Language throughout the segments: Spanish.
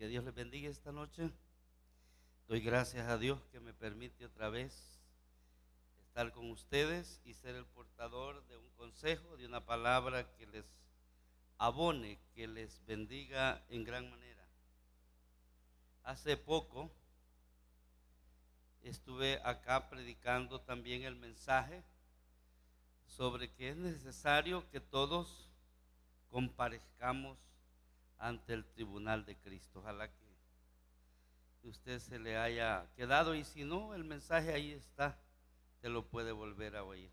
Que Dios les bendiga esta noche. Doy gracias a Dios que me permite otra vez estar con ustedes y ser el portador de un consejo, de una palabra que les abone, que les bendiga en gran manera. Hace poco estuve acá predicando también el mensaje sobre que es necesario que todos comparezcamos ante el tribunal de Cristo. Ojalá que usted se le haya quedado y si no, el mensaje ahí está, te lo puede volver a oír.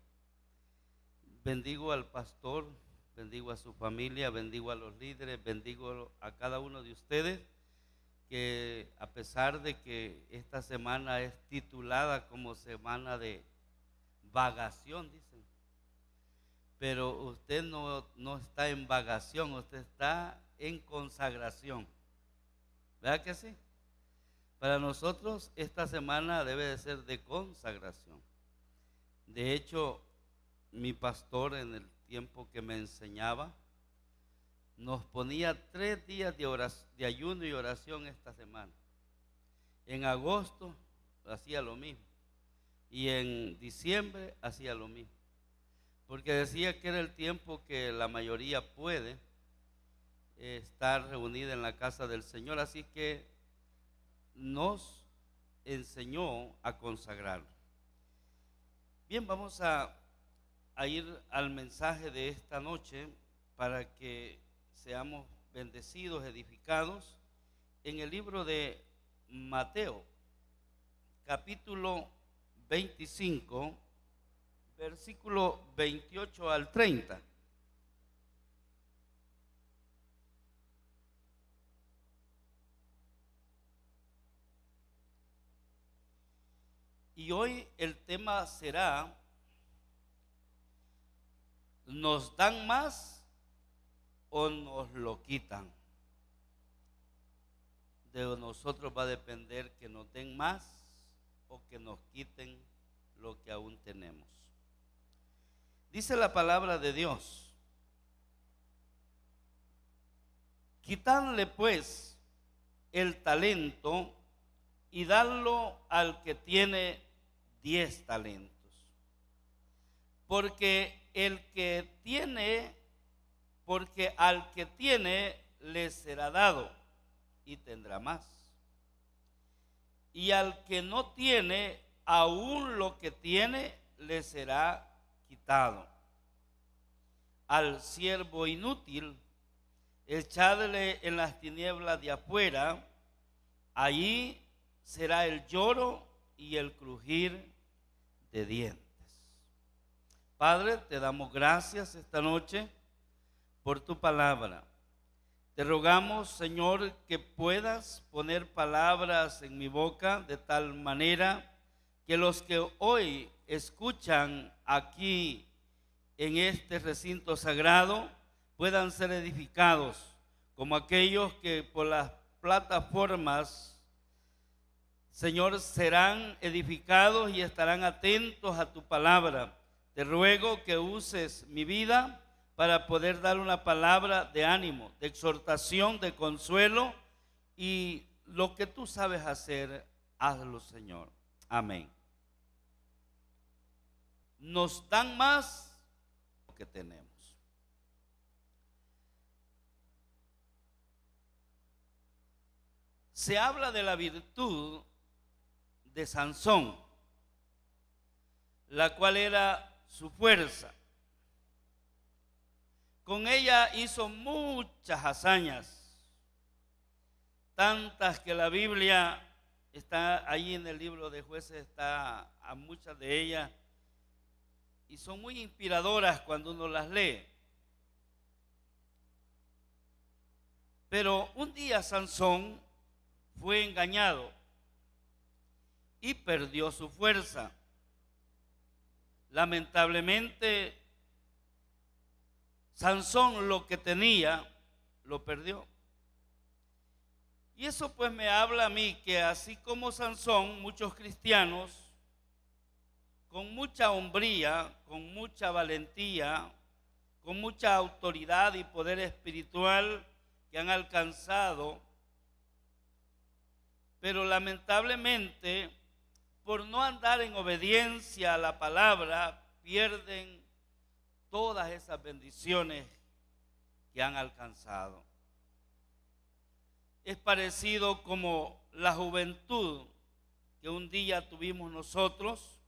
Bendigo al pastor, bendigo a su familia, bendigo a los líderes, bendigo a cada uno de ustedes que a pesar de que esta semana es titulada como semana de vagación, dicen, pero usted no, no está en vagación, usted está en consagración. ¿Verdad que sí? Para nosotros esta semana debe de ser de consagración. De hecho, mi pastor en el tiempo que me enseñaba, nos ponía tres días de, de ayuno y oración esta semana. En agosto hacía lo mismo. Y en diciembre hacía lo mismo. Porque decía que era el tiempo que la mayoría puede estar reunida en la casa del Señor. Así que nos enseñó a consagrar. Bien, vamos a, a ir al mensaje de esta noche para que seamos bendecidos, edificados, en el libro de Mateo, capítulo 25, versículo 28 al 30. Y hoy el tema será, ¿nos dan más o nos lo quitan. De nosotros va a depender que nos den más o que nos quiten lo que aún tenemos. Dice la palabra de Dios, quitadle pues el talento y darlo al que tiene diez talentos. Porque el que tiene porque al que tiene le será dado y tendrá más. Y al que no tiene, aún lo que tiene le será quitado. Al siervo inútil, echadle en las tinieblas de afuera, allí será el lloro y el crujir de dientes. Padre, te damos gracias esta noche por tu palabra. Te rogamos, Señor, que puedas poner palabras en mi boca de tal manera que los que hoy escuchan aquí en este recinto sagrado puedan ser edificados, como aquellos que por las plataformas, Señor, serán edificados y estarán atentos a tu palabra. Te ruego que uses mi vida para poder dar una palabra de ánimo, de exhortación, de consuelo y lo que tú sabes hacer, hazlo, Señor. Amén. Nos dan más lo que tenemos. Se habla de la virtud de Sansón, la cual era su fuerza. Con ella hizo muchas hazañas, tantas que la Biblia está ahí en el libro de jueces, está a muchas de ellas, y son muy inspiradoras cuando uno las lee. Pero un día Sansón fue engañado y perdió su fuerza. Lamentablemente Sansón lo que tenía, lo perdió. Y eso pues me habla a mí que así como Sansón, muchos cristianos, con mucha hombría, con mucha valentía, con mucha autoridad y poder espiritual que han alcanzado Pero lamentablemente, por no andar en obediencia a la palabra, pierden todas esas bendiciones que han alcanzado. Es parecido como la juventud que un día tuvimos nosotros,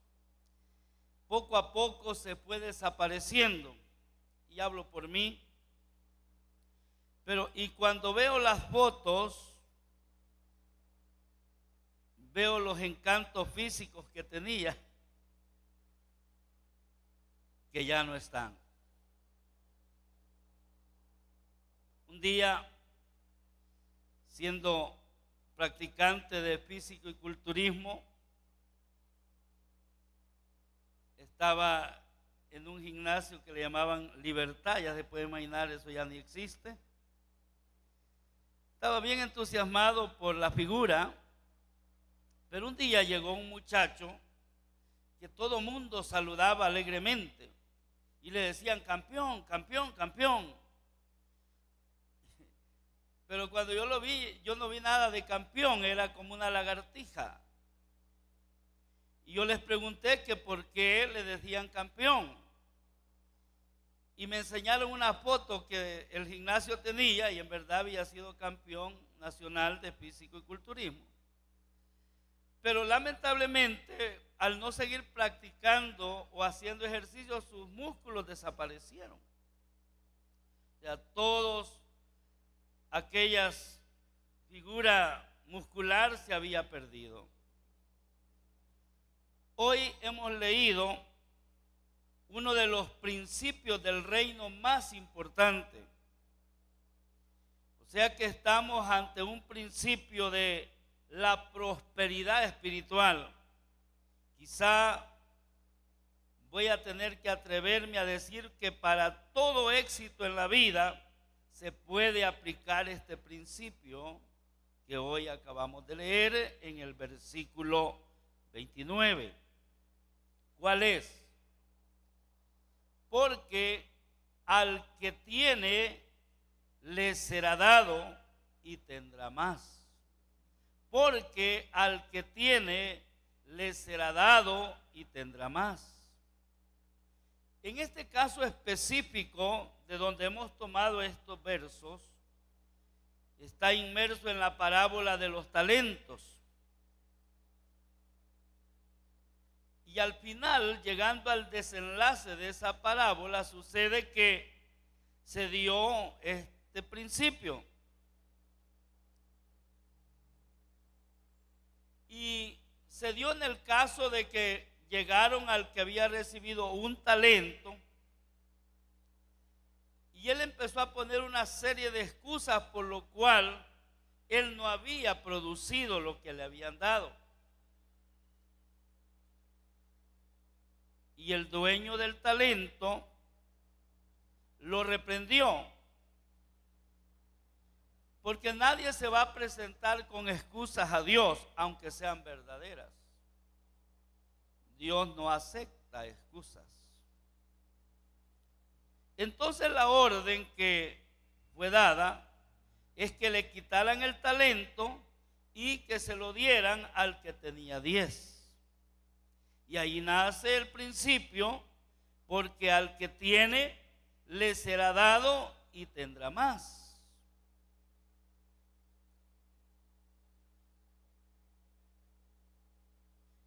poco a poco se fue desapareciendo. Y hablo por mí. Pero y cuando veo las fotos, veo los encantos físicos que tenía, que ya no están. Un día, siendo practicante de físico y culturismo, estaba en un gimnasio que le llamaban Libertad, ya se puede imaginar, eso ya ni existe. Estaba bien entusiasmado por la figura, pero un día llegó un muchacho que todo mundo saludaba alegremente y le decían campeón, campeón, campeón. Pero cuando yo lo vi, yo no vi nada de campeón, era como una lagartija. Y yo les pregunté que por qué le decían campeón. Y me enseñaron una foto que el gimnasio tenía y en verdad había sido campeón nacional de físico y culturismo. Pero lamentablemente, al no seguir practicando o haciendo ejercicio, sus músculos desaparecieron. Ya todos aquellas figura muscular se había perdido. Hoy hemos leído uno de los principios del reino más importante. O sea que estamos ante un principio de la prosperidad espiritual. Quizá voy a tener que atreverme a decir que para todo éxito en la vida se puede aplicar este principio que hoy acabamos de leer en el versículo 29. ¿Cuál es? Porque al que tiene le será dado y tendrá más porque al que tiene le será dado y tendrá más. En este caso específico de donde hemos tomado estos versos, está inmerso en la parábola de los talentos. Y al final, llegando al desenlace de esa parábola, sucede que se dio este principio. Y se dio en el caso de que llegaron al que había recibido un talento y él empezó a poner una serie de excusas por lo cual él no había producido lo que le habían dado. Y el dueño del talento lo reprendió porque nadie se va a presentar con excusas a Dios, aunque sean verdaderas. Dios no acepta excusas. Entonces la orden que fue dada es que le quitaran el talento y que se lo dieran al que tenía diez. Y ahí nace el principio, porque al que tiene le será dado y tendrá más.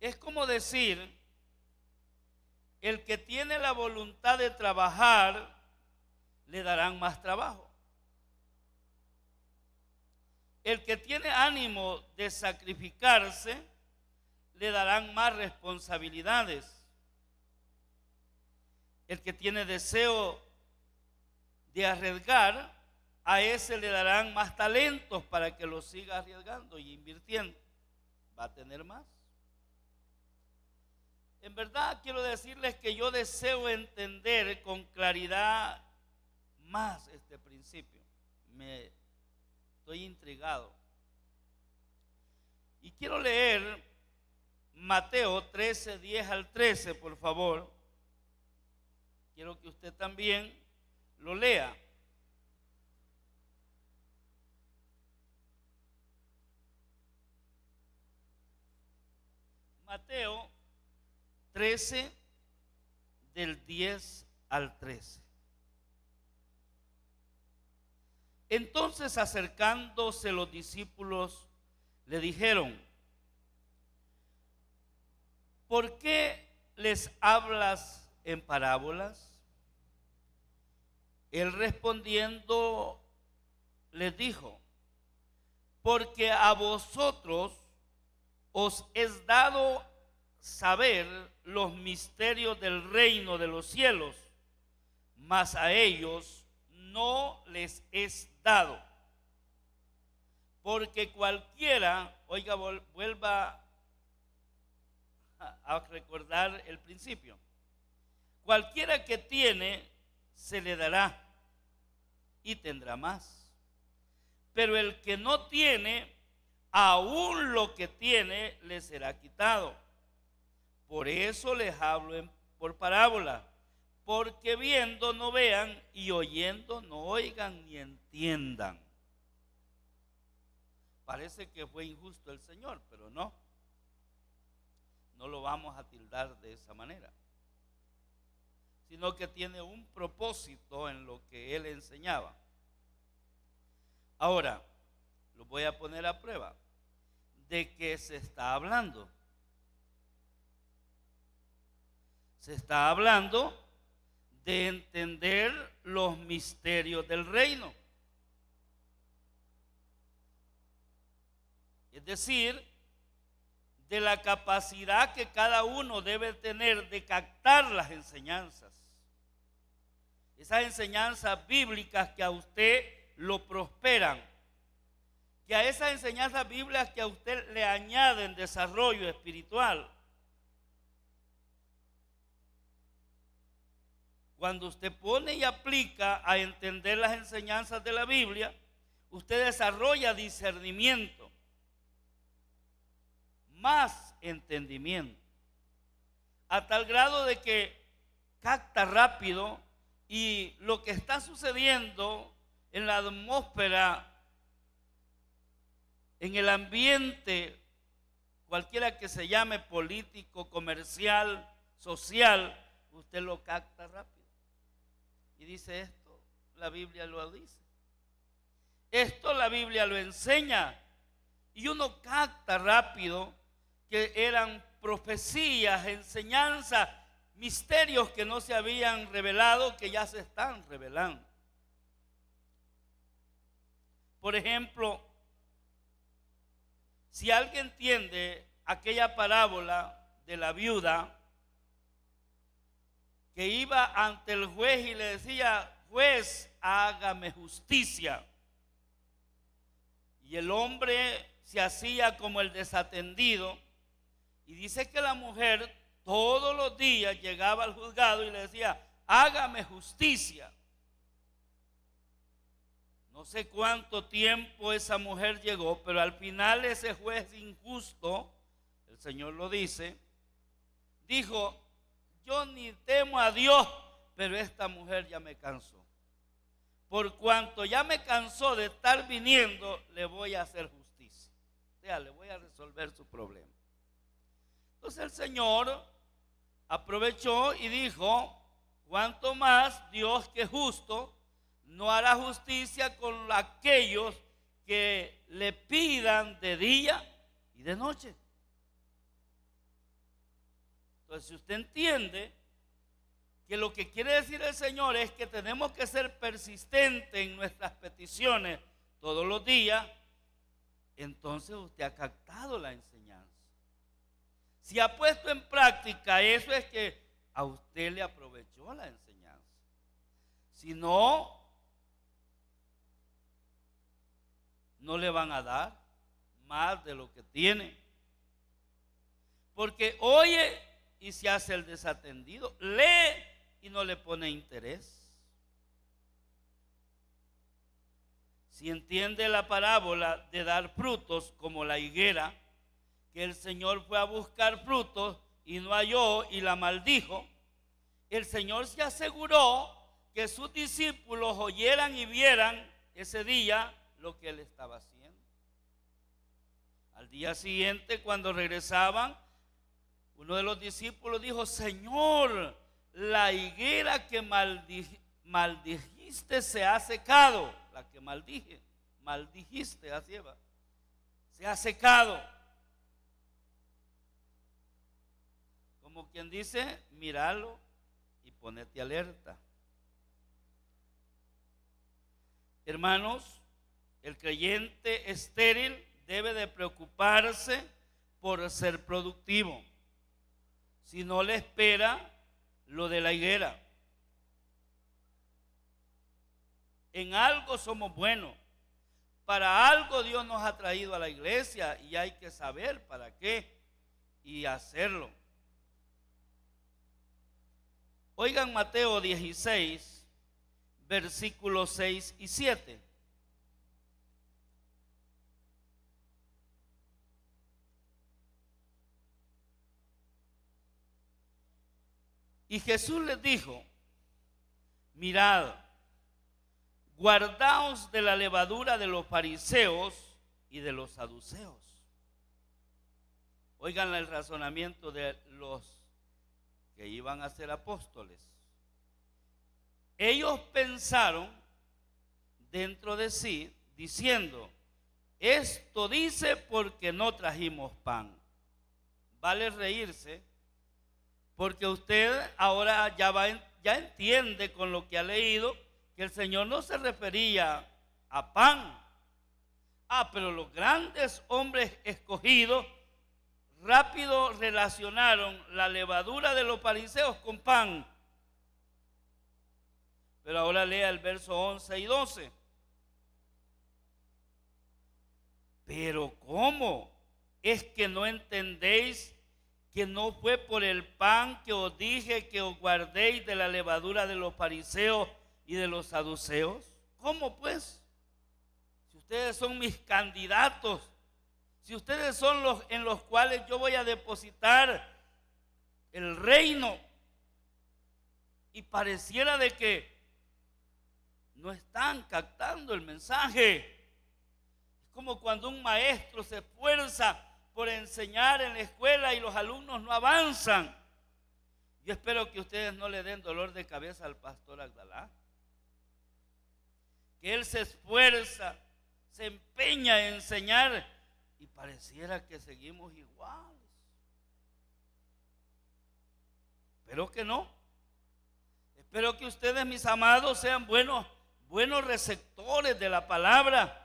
Es como decir, el que tiene la voluntad de trabajar, le darán más trabajo. El que tiene ánimo de sacrificarse, le darán más responsabilidades. El que tiene deseo de arriesgar, a ese le darán más talentos para que lo siga arriesgando y invirtiendo. Va a tener más. En verdad quiero decirles que yo deseo entender con claridad más este principio. Me estoy intrigado. Y quiero leer Mateo 13, 10 al 13, por favor. Quiero que usted también lo lea. Mateo 13, del 10 al 13. Entonces acercándose los discípulos le dijeron, ¿por qué les hablas en parábolas? Él respondiendo les dijo, porque a vosotros os es dado saber los misterios del reino de los cielos, mas a ellos no les es dado. Porque cualquiera, oiga, vuelva a recordar el principio. Cualquiera que tiene, se le dará y tendrá más. Pero el que no tiene, aún lo que tiene, le será quitado. Por eso les hablo por parábola, porque viendo no vean y oyendo no oigan ni entiendan. Parece que fue injusto el Señor, pero no. No lo vamos a tildar de esa manera, sino que tiene un propósito en lo que Él enseñaba. Ahora, lo voy a poner a prueba. ¿De qué se está hablando? Se está hablando de entender los misterios del reino. Es decir, de la capacidad que cada uno debe tener de captar las enseñanzas. Esas enseñanzas bíblicas que a usted lo prosperan. Que a esas enseñanzas bíblicas que a usted le añaden desarrollo espiritual. Cuando usted pone y aplica a entender las enseñanzas de la Biblia, usted desarrolla discernimiento, más entendimiento, a tal grado de que capta rápido y lo que está sucediendo en la atmósfera, en el ambiente, cualquiera que se llame político, comercial, social, usted lo capta rápido. Y dice esto, la Biblia lo dice. Esto la Biblia lo enseña. Y uno capta rápido que eran profecías, enseñanzas, misterios que no se habían revelado, que ya se están revelando. Por ejemplo, si alguien entiende aquella parábola de la viuda, que iba ante el juez y le decía, juez, hágame justicia. Y el hombre se hacía como el desatendido. Y dice que la mujer todos los días llegaba al juzgado y le decía, hágame justicia. No sé cuánto tiempo esa mujer llegó, pero al final ese juez injusto, el Señor lo dice, dijo, yo ni temo a Dios, pero esta mujer ya me cansó. Por cuanto ya me cansó de estar viniendo, le voy a hacer justicia. O sea, le voy a resolver su problema. Entonces el Señor aprovechó y dijo, cuanto más Dios que justo no hará justicia con aquellos que le pidan de día y de noche. Entonces, si usted entiende que lo que quiere decir el Señor es que tenemos que ser persistentes en nuestras peticiones todos los días, entonces usted ha captado la enseñanza. Si ha puesto en práctica eso es que a usted le aprovechó la enseñanza. Si no, no le van a dar más de lo que tiene. Porque oye y se hace el desatendido. Lee y no le pone interés. Si entiende la parábola de dar frutos como la higuera, que el Señor fue a buscar frutos y no halló y la maldijo, el Señor se aseguró que sus discípulos oyeran y vieran ese día lo que él estaba haciendo. Al día siguiente, cuando regresaban, Uno de los discípulos dijo, Señor, la higuera que maldijiste se ha secado. La que maldije, maldijiste, así va. Se ha secado. Como quien dice, míralo y ponete alerta. Hermanos, el creyente estéril debe de preocuparse por ser productivo. Si no le espera lo de la higuera. En algo somos buenos. Para algo Dios nos ha traído a la iglesia y hay que saber para qué y hacerlo. Oigan Mateo 16, versículos 6 y 7. Y Jesús les dijo, mirad, guardaos de la levadura de los fariseos y de los saduceos. Oigan el razonamiento de los que iban a ser apóstoles. Ellos pensaron dentro de sí, diciendo, esto dice porque no trajimos pan. Vale reírse porque usted ahora ya, va, ya entiende con lo que ha leído que el Señor no se refería a pan. Ah, pero los grandes hombres escogidos rápido relacionaron la levadura de los fariseos con pan. Pero ahora lea el verso 11 y 12. Pero ¿cómo? ¿Es que no entendéis que no fue por el pan que os dije que os guardéis de la levadura de los fariseos y de los saduceos? ¿Cómo pues? Si ustedes son mis candidatos, si ustedes son los en los cuales yo voy a depositar el reino y pareciera de que no están captando el mensaje. Es como cuando un maestro se esfuerza por enseñar en la escuela y los alumnos no avanzan. Yo espero que ustedes no le den dolor de cabeza al pastor Agdalá. Que él se esfuerza, se empeña en enseñar y pareciera que seguimos iguales. Espero que no. Espero que ustedes, mis amados, sean buenos, buenos receptores de la palabra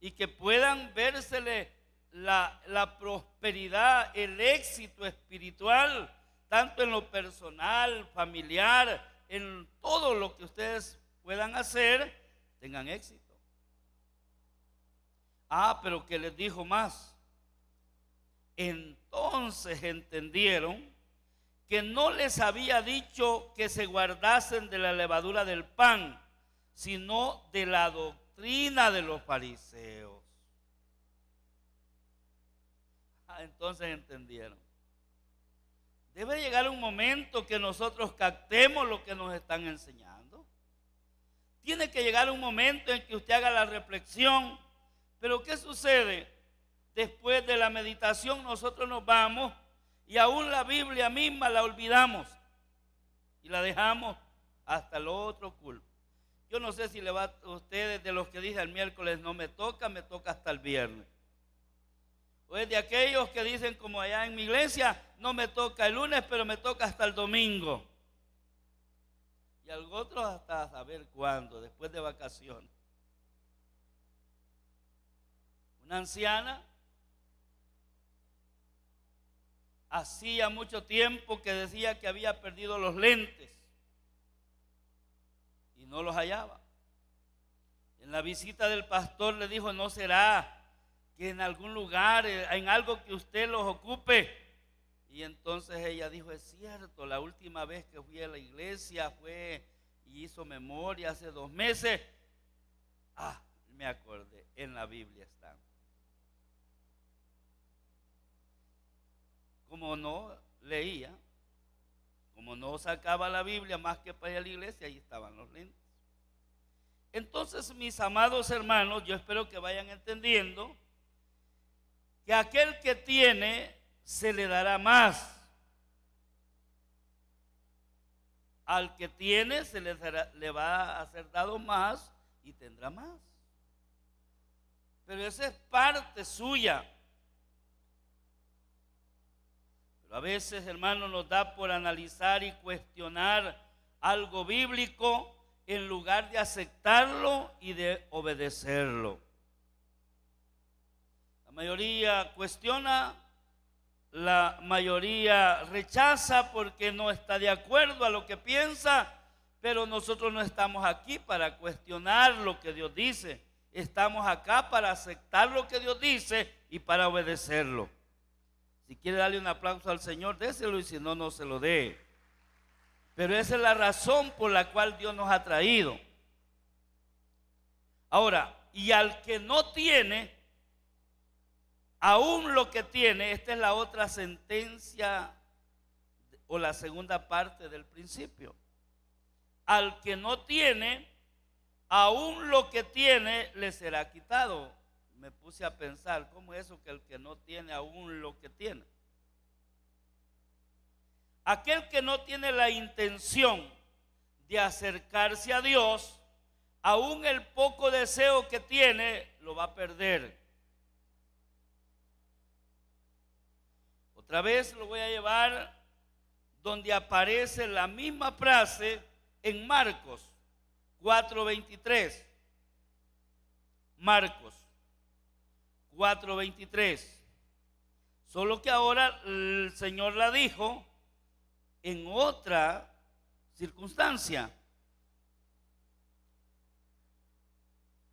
y que puedan vérsele la, prosperidad, el éxito espiritual, tanto en lo personal, familiar, en todo lo que ustedes puedan hacer, tengan éxito. Ah, pero que les dijo más. Entonces entendieron que no les había dicho que se guardasen de la levadura del pan, sino de la doctrina de los fariseos. Entonces entendieron. Debe llegar un momento que nosotros captemos lo que nos están enseñando. Tiene que llegar un momento en que usted haga la reflexión. Pero ¿qué sucede? Después de la meditación nosotros nos vamos y aún la Biblia misma la olvidamos y la dejamos hasta el otro culto. Yo no sé si le va a ustedes de los que dije el miércoles no me toca, me toca hasta el viernes. O es de aquellos que dicen como allá en mi iglesia, no me toca el lunes, pero me toca hasta el domingo. Y al otro hasta saber cuándo, después de vacaciones. Una anciana hacía mucho tiempo que decía que había perdido los lentes y no los hallaba. En la visita del pastor le dijo, no será que en algún lugar, eh, en algo que usted los ocupe. Y entonces ella dijo, es cierto, la última vez que fui a la iglesia fue y hizo memoria hace dos meses. Ah, me acordé, en la Biblia está. Como no leía, como no sacaba la Biblia más que para ir a la iglesia, ahí estaban los lentes. Entonces, mis amados hermanos, yo espero que vayan entendiendo que aquel que tiene se le dará más. Al que tiene se le, será, le va a ser dado más y tendrá más. Pero esa es parte suya. Pero a veces, hermanos, nos da por analizar y cuestionar algo bíblico en lugar de aceptarlo y de obedecerlo. Mayoría cuestiona, la mayoría rechaza porque no está de acuerdo a lo que piensa, pero nosotros no estamos aquí para cuestionar lo que Dios dice. Estamos acá para aceptar lo que Dios dice y para obedecerlo. Si quiere darle un aplauso al Señor, déselo y si no, no se lo dé. Pero esa es la razón por la cual Dios nos ha traído. Ahora, y al que no tiene, aún lo que tiene, esta es la otra sentencia o la segunda parte del principio. Al que no tiene, aún lo que tiene le será quitado. Me puse a pensar, ¿cómo es eso que el que no tiene aún lo que tiene? Aquel que no tiene la intención de acercarse a Dios, aún el poco deseo que tiene, lo va a perder. Otra vez lo voy a llevar donde aparece la misma frase en Marcos 4:23. Marcos 4:23. Solo que ahora el Señor la dijo en otra circunstancia.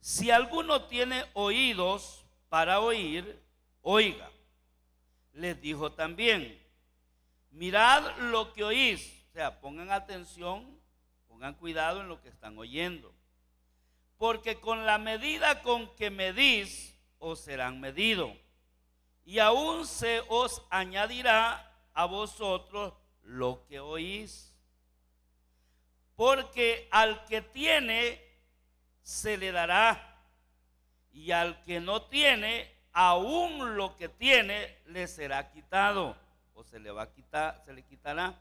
Si alguno tiene oídos para oír, oiga. Les dijo también, mirad lo que oís. O sea, pongan atención Pongan cuidado en lo que están oyendo. Porque con la medida con que medís, os serán medidos. Y aún se os añadirá a vosotros lo que oís. Porque al que tiene, se le dará. Y al que no tiene, aún lo que tiene, le será quitado. O se le va a quitar, se le quitará.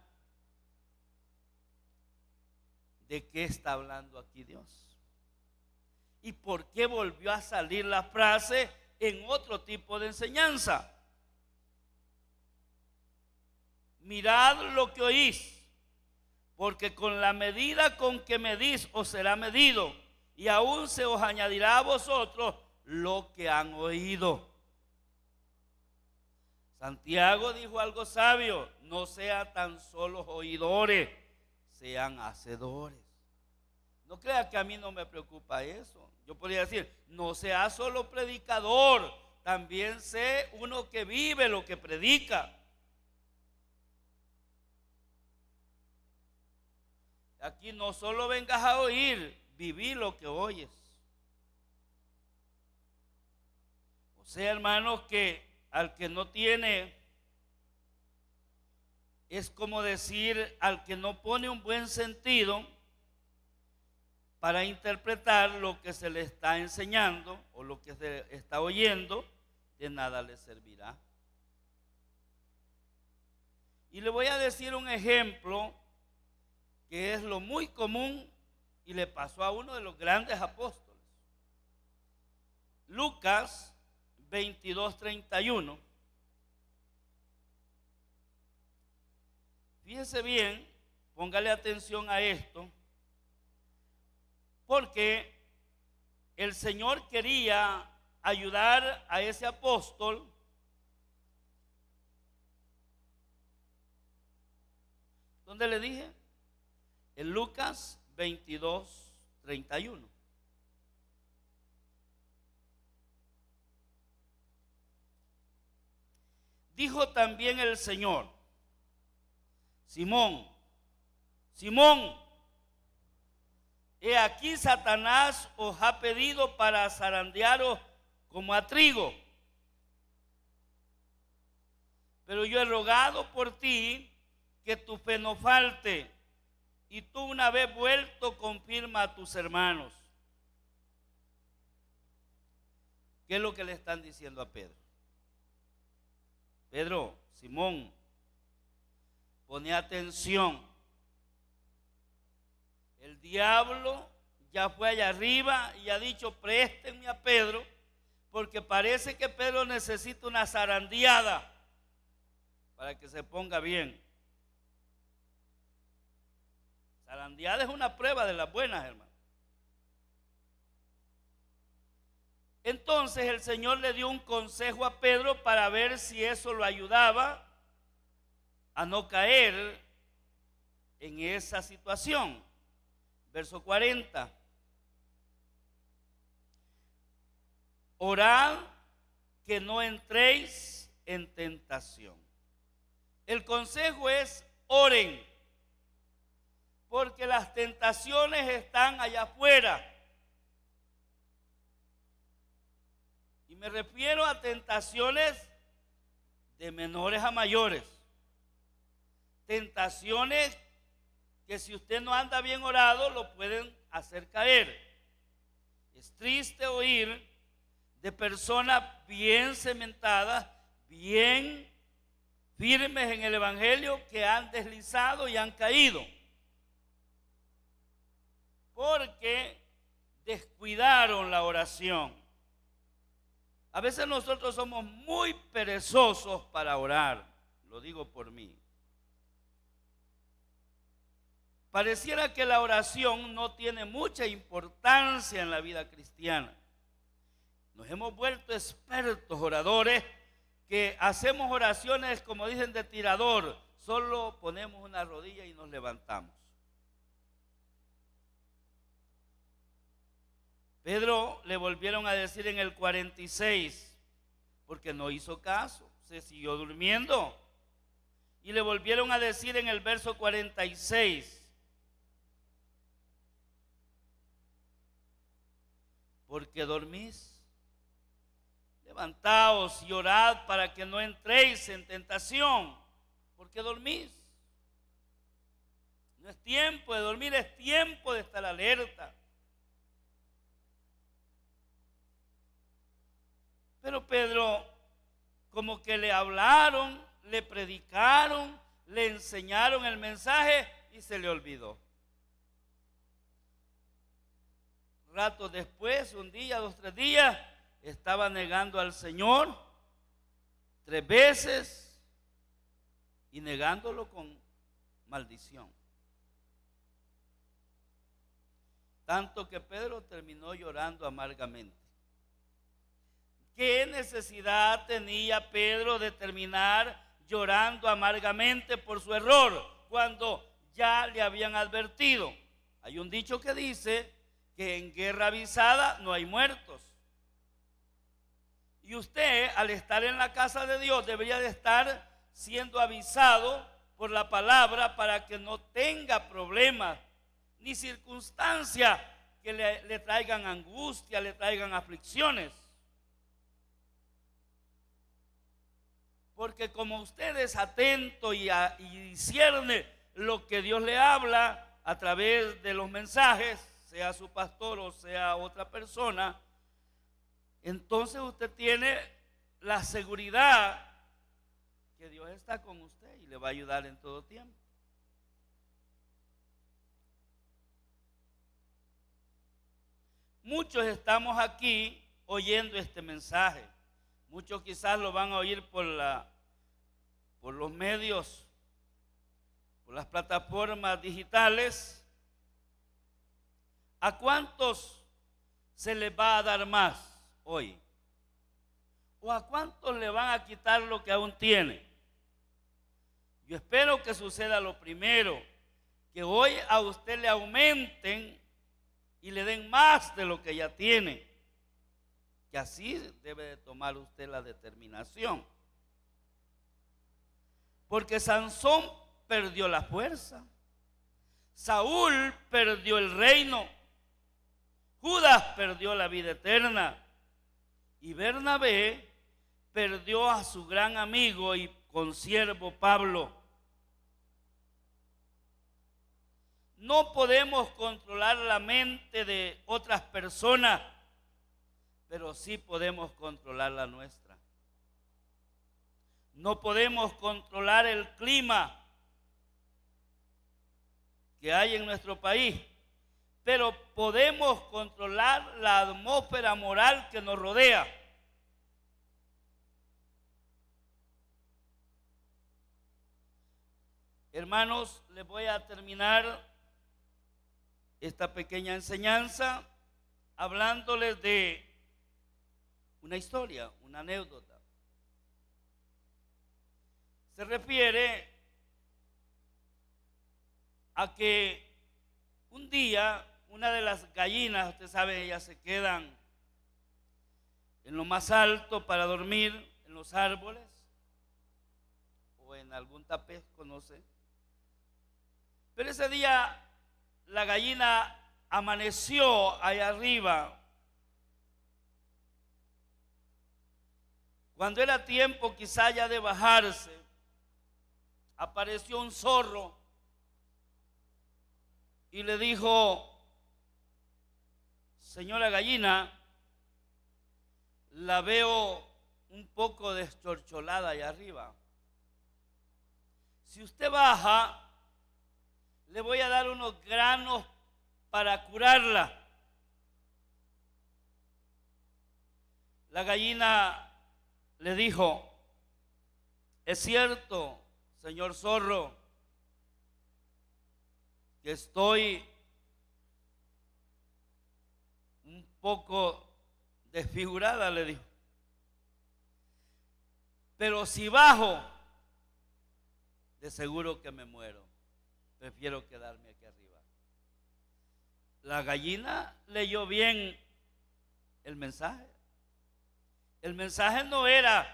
¿De qué está hablando aquí Dios? ¿Y por qué volvió a salir la frase en otro tipo de enseñanza? Mirad lo que oís, porque con la medida con que medís os será medido, y aún se os añadirá a vosotros lo que han oído. Santiago dijo algo sabio, no sean tan solo oidores, sean hacedores. No crea que a mí no me preocupa eso. Yo podría decir, no sea solo predicador, también sé uno que vive lo que predica. Aquí no solo vengas a oír, viví lo que oyes. Sea, hermanos, que al que no tiene es como decir al que no pone un buen sentido para interpretar lo que se le está enseñando o lo que se está oyendo, de nada le servirá. Y le voy a decir un ejemplo que es lo muy común y le pasó a uno de los grandes apóstoles. Lucas 22:31 Fíjese bien, póngale atención a esto, porque el Señor quería ayudar a ese apóstol ¿Dónde le dije? En Lucas 22, 31. Dijo también el Señor, Simón, Simón, he aquí Satanás os ha pedido para zarandearos como a trigo. Pero yo he rogado por ti que tu fe no falte y tú una vez vuelto confirma a tus hermanos. ¿Qué es lo que le están diciendo a Pedro? Pedro, Simón, Pone atención. El diablo ya fue allá arriba y ha dicho, préstenme a Pedro, porque parece que Pedro necesita una zarandeada para que se ponga bien. Zarandeada es una prueba de las buenas, hermano. Entonces el Señor le dio un consejo a Pedro para ver si eso lo ayudaba a no caer en esa situación. Verso 40. Orad que no entréis en tentación. El consejo es oren, porque las tentaciones están allá afuera. Y me refiero a tentaciones de menores a mayores. Tentaciones que si usted no anda bien orado lo pueden hacer caer. Es triste oír de personas bien cementadas, bien firmes en el Evangelio que han deslizado y han caído. Porque descuidaron la oración. A veces nosotros somos muy perezosos para orar, lo digo por mí. Pareciera que la oración no tiene mucha importancia en la vida cristiana. Nos hemos vuelto expertos oradores que hacemos oraciones, como dicen, de tirador. Solo ponemos una rodilla y nos levantamos. Pedro le volvieron a decir en el 46, porque no hizo caso, se siguió durmiendo. Y le volvieron a decir en el verso 46, porque dormís. Levantaos y orad para que no entréis en tentación, porque dormís. No es tiempo de dormir, es tiempo de estar alerta. Pero Pedro, como que le hablaron, le predicaron, le enseñaron el mensaje y se le olvidó. Rato después, un día, dos, tres días, estaba negando al Señor tres veces y negándolo con maldición. Tanto que Pedro terminó llorando amargamente. ¿Qué necesidad tenía Pedro de terminar llorando amargamente por su error cuando ya le habían advertido? Hay un dicho que dice que en guerra avisada no hay muertos. Y usted, al estar en la casa de Dios, debería de estar siendo avisado por la palabra para que no tenga problemas ni circunstancias que le, le traigan angustia, le traigan aflicciones. Porque como usted es atento y, discierne lo que Dios le habla a través de los mensajes, sea su pastor o sea otra persona, entonces usted tiene la seguridad que Dios está con usted y le va a ayudar en todo tiempo. Muchos estamos aquí oyendo este mensaje. Muchos quizás lo van a oír por, la, por los medios, por las plataformas digitales. ¿A cuántos se les va a dar más hoy? ¿O a cuántos le van a quitar lo que aún tiene? Yo espero que suceda lo primero, que hoy a usted le aumenten y le den más de lo que ya tiene que así debe de tomar usted la determinación. Porque Sansón perdió la fuerza. Saúl perdió el reino. Judas perdió la vida eterna. Y Bernabé perdió a su gran amigo y consiervo Pablo. No podemos controlar la mente de otras personas pero sí podemos controlar la nuestra. No podemos controlar el clima que hay en nuestro país, pero podemos controlar la atmósfera moral que nos rodea. Hermanos, les voy a terminar esta pequeña enseñanza hablándoles de una historia, una anécdota. Se refiere a que un día una de las gallinas, usted sabe, ellas se quedan en lo más alto para dormir en los árboles o en algún tapesco, no sé. Pero ese día la gallina amaneció allá arriba. Cuando era tiempo quizá ya de bajarse, apareció un zorro y le dijo, señora gallina, la veo un poco deschorcholada allá arriba. Si usted baja, le voy a dar unos granos para curarla. La gallina le dijo, es cierto, señor zorro, que estoy un poco desfigurada, le dijo. Pero si bajo, de seguro que me muero prefiero quedarme aquí arriba. La gallina leyó bien el mensaje. El mensaje no era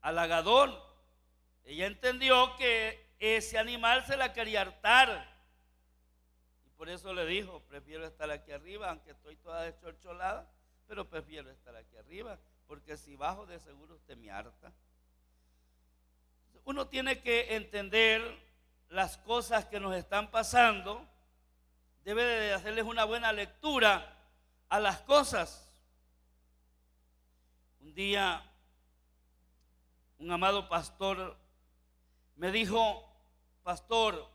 halagador. Ella entendió que ese animal se la quería hartar. Y por eso le dijo, prefiero estar aquí arriba, aunque estoy toda deschorcholada, pero prefiero estar aquí arriba, porque si bajo de seguro usted me harta uno tiene que entender las cosas que nos están pasando, debe de hacerles una buena lectura a las cosas. Un día un amado pastor me dijo, pastor,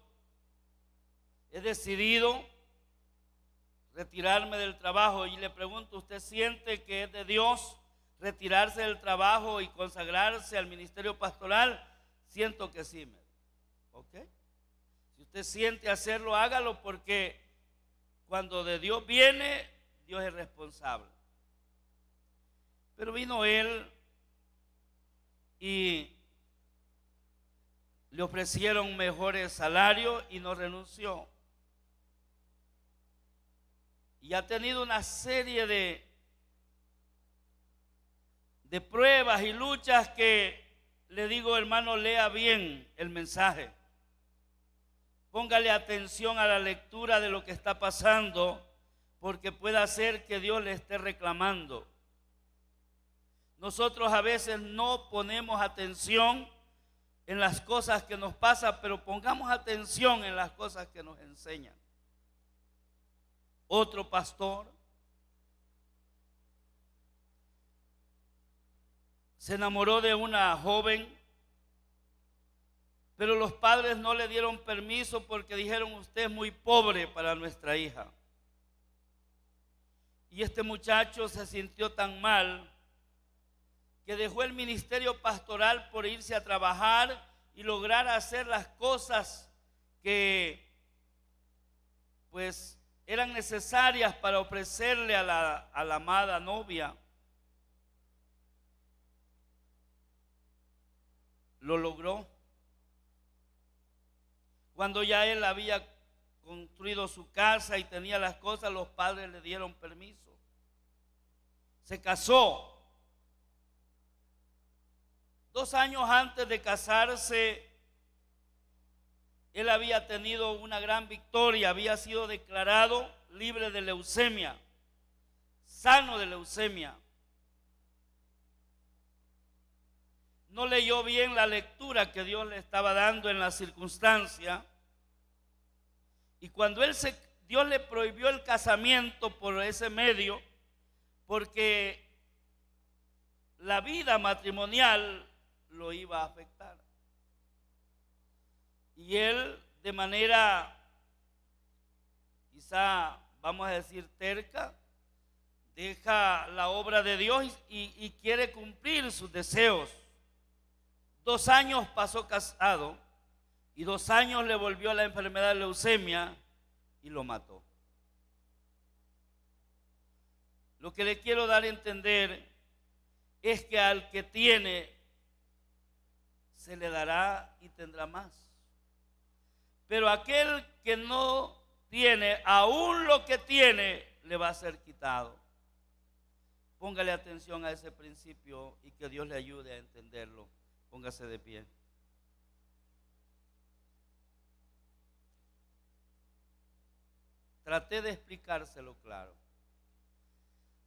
he decidido retirarme del trabajo y le pregunto, ¿usted siente que es de Dios retirarse del trabajo y consagrarse al ministerio pastoral? Siento que sí, me. ¿Ok? Si usted siente hacerlo, hágalo porque cuando de Dios viene, Dios es responsable. Pero vino él y le ofrecieron mejores salarios y no renunció. Y ha tenido una serie de, de pruebas y luchas que le digo, hermano, lea bien el mensaje. Póngale atención a la lectura de lo que está pasando, porque puede ser que Dios le esté reclamando. Nosotros a veces no ponemos atención en las cosas que nos pasan, pero pongamos atención en las cosas que nos enseñan. Otro pastor se enamoró de una joven, pero los padres no le dieron permiso porque dijeron, usted es muy pobre para nuestra hija. Y este muchacho se sintió tan mal que dejó el ministerio pastoral por irse a trabajar y lograr hacer las cosas que pues eran necesarias para ofrecerle a la, a la amada novia. lo logró. Cuando ya él había construido su casa y tenía las cosas, los padres le dieron permiso. Se casó. Dos años antes de casarse, él había tenido una gran victoria, había sido declarado libre de leucemia, sano de leucemia. no leyó bien la lectura que Dios le estaba dando en la circunstancia. Y cuando él se, Dios le prohibió el casamiento por ese medio, porque la vida matrimonial lo iba a afectar. Y él de manera quizá, vamos a decir, terca, deja la obra de Dios y, quiere cumplir sus deseos. Dos años pasó casado y dos años le volvió la enfermedad de leucemia y lo mató. Lo que le quiero dar a entender es que al que tiene, se le dará y tendrá más. Pero aquel que no tiene, aún lo que tiene, le va a ser quitado. Póngale atención a ese principio y que Dios le ayude a entenderlo. Póngase de pie. Traté de explicárselo claro.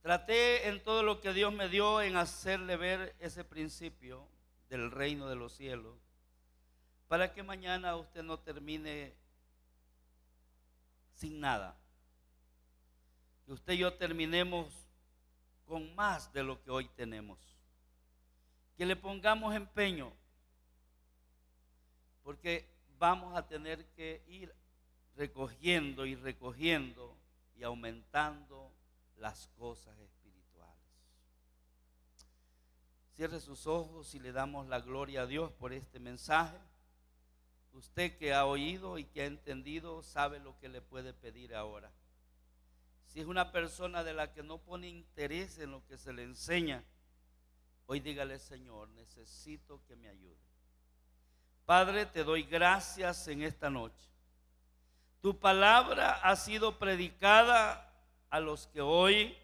Traté en todo lo que Dios me dio en hacerle ver ese principio del reino de los cielos, para que mañana usted no termine sin nada. Que usted y yo terminemos con más de lo que hoy tenemos. Que le pongamos empeño, porque vamos a tener que ir recogiendo y recogiendo y aumentando las cosas Cierre sus ojos y le damos la gloria a Dios por este mensaje. Usted que ha oído y que ha entendido sabe lo que le puede pedir ahora. Si es una persona de la que no pone interés en lo que se le enseña, hoy dígale, Señor, necesito que me ayude. Padre, te doy gracias en esta noche. Tu palabra ha sido predicada a los que hoy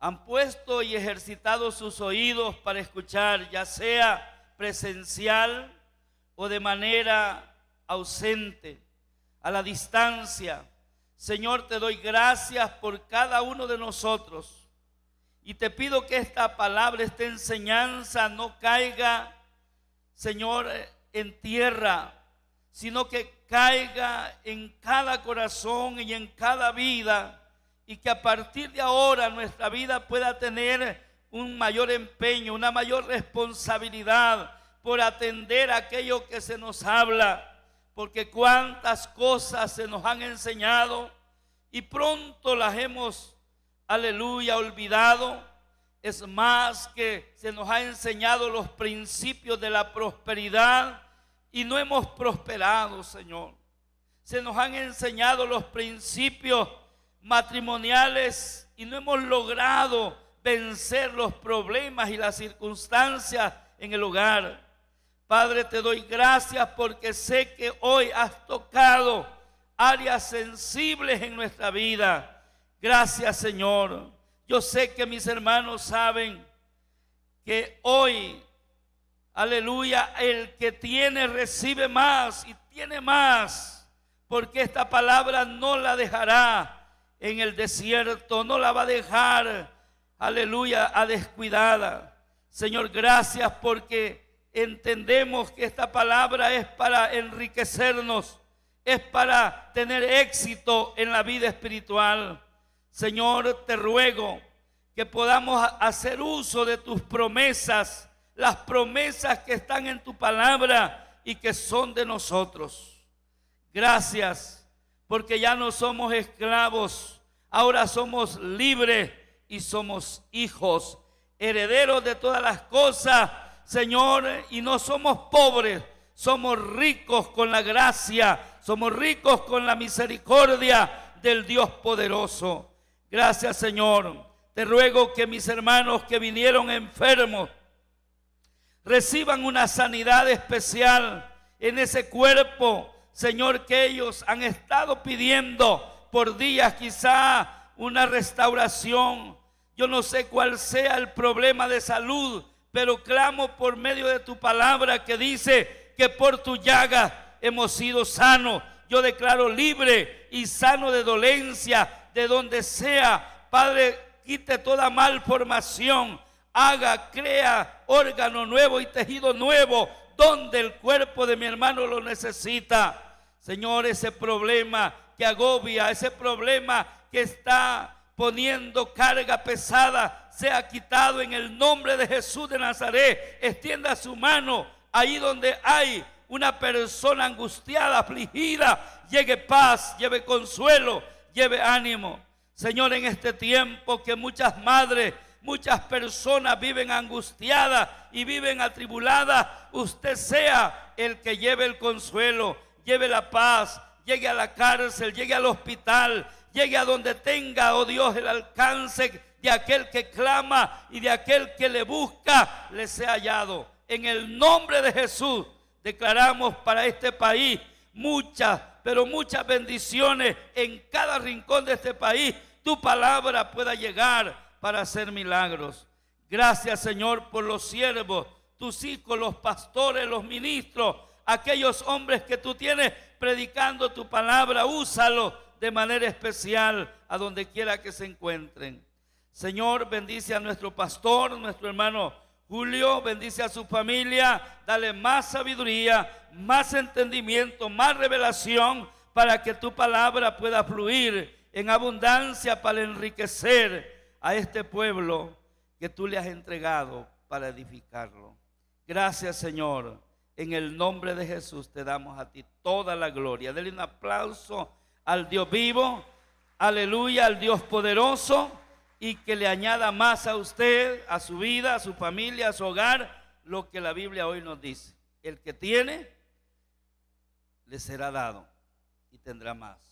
han puesto y ejercitado sus oídos para escuchar, ya sea presencial o de manera ausente, a la distancia. Señor, te doy gracias por cada uno de nosotros y te pido que esta palabra, esta enseñanza no caiga, Señor, en tierra, sino que caiga en cada corazón y en cada vida y que a partir de ahora nuestra vida pueda tener un mayor empeño, una mayor responsabilidad por atender aquello que se nos habla, porque cuántas cosas se nos han enseñado y pronto las hemos, aleluya, olvidado. Es más que se nos ha enseñado los principios de la prosperidad y no hemos prosperado, Señor. Se nos han enseñado los principios matrimoniales y no hemos logrado vencer los problemas y las circunstancias en el hogar. Padre, te doy gracias porque sé que hoy has tocado áreas sensibles en nuestra vida. Gracias, Señor. Yo sé que mis hermanos saben que hoy, aleluya, el que tiene recibe más y tiene más, porque esta palabra no la dejará en el desierto, no la va a dejar, aleluya, a descuidada. Señor, gracias porque entendemos que esta palabra es para enriquecernos, es para tener éxito en la vida espiritual. Señor, te ruego que podamos hacer uso de tus promesas, las promesas que están en tu palabra y que son de nosotros. Gracias porque ya no somos esclavos, ahora somos libres y somos hijos, herederos de todas las cosas, Señor, y no somos pobres, somos ricos con la gracia, somos ricos con la misericordia del Dios poderoso. Gracias, Señor. Te ruego que mis hermanos que vinieron enfermos reciban una sanidad especial en ese cuerpo Señor, que ellos han estado pidiendo por días quizá una restauración. Yo no sé cuál sea el problema de salud, pero clamo por medio de tu palabra que dice que por tu llaga hemos sido sanos. Yo declaro libre y sano de dolencia, de donde sea. Padre, quite toda malformación. Haga, crea órgano nuevo y tejido nuevo donde el cuerpo de mi hermano lo necesita. Señor, ese problema que agobia, ese problema que está poniendo carga pesada, sea quitado en el nombre de Jesús de Nazaret. Extienda su mano ahí donde hay una persona angustiada, afligida. Llegue paz, lleve consuelo, lleve ánimo. Señor, en este tiempo que muchas madres, muchas personas viven angustiadas y viven atribuladas, usted sea el que lleve el consuelo, lleve la paz, llegue a la cárcel, llegue al hospital, llegue a donde tenga, oh Dios, el alcance de aquel que clama y de aquel que le busca, le sea hallado. En el nombre de Jesús declaramos para este país muchas, pero muchas bendiciones en cada rincón de este país tu palabra pueda llegar para hacer milagros. Gracias Señor por los siervos, tus hijos, los pastores, los ministros, aquellos hombres que tú tienes predicando tu palabra, úsalo de manera especial a donde quiera que se encuentren. Señor, bendice a nuestro pastor, nuestro hermano Julio, bendice a su familia, dale más sabiduría, más entendimiento, más revelación para que tu palabra pueda fluir en abundancia para enriquecer a este pueblo que tú le has entregado para edificarlo. Gracias Señor. En el nombre de Jesús te damos a ti toda la gloria. Dele un aplauso al Dios vivo. Aleluya, al Dios poderoso. Y que le añada más a usted, a su vida, a su familia, a su hogar, lo que la Biblia hoy nos dice. El que tiene, le será dado y tendrá más.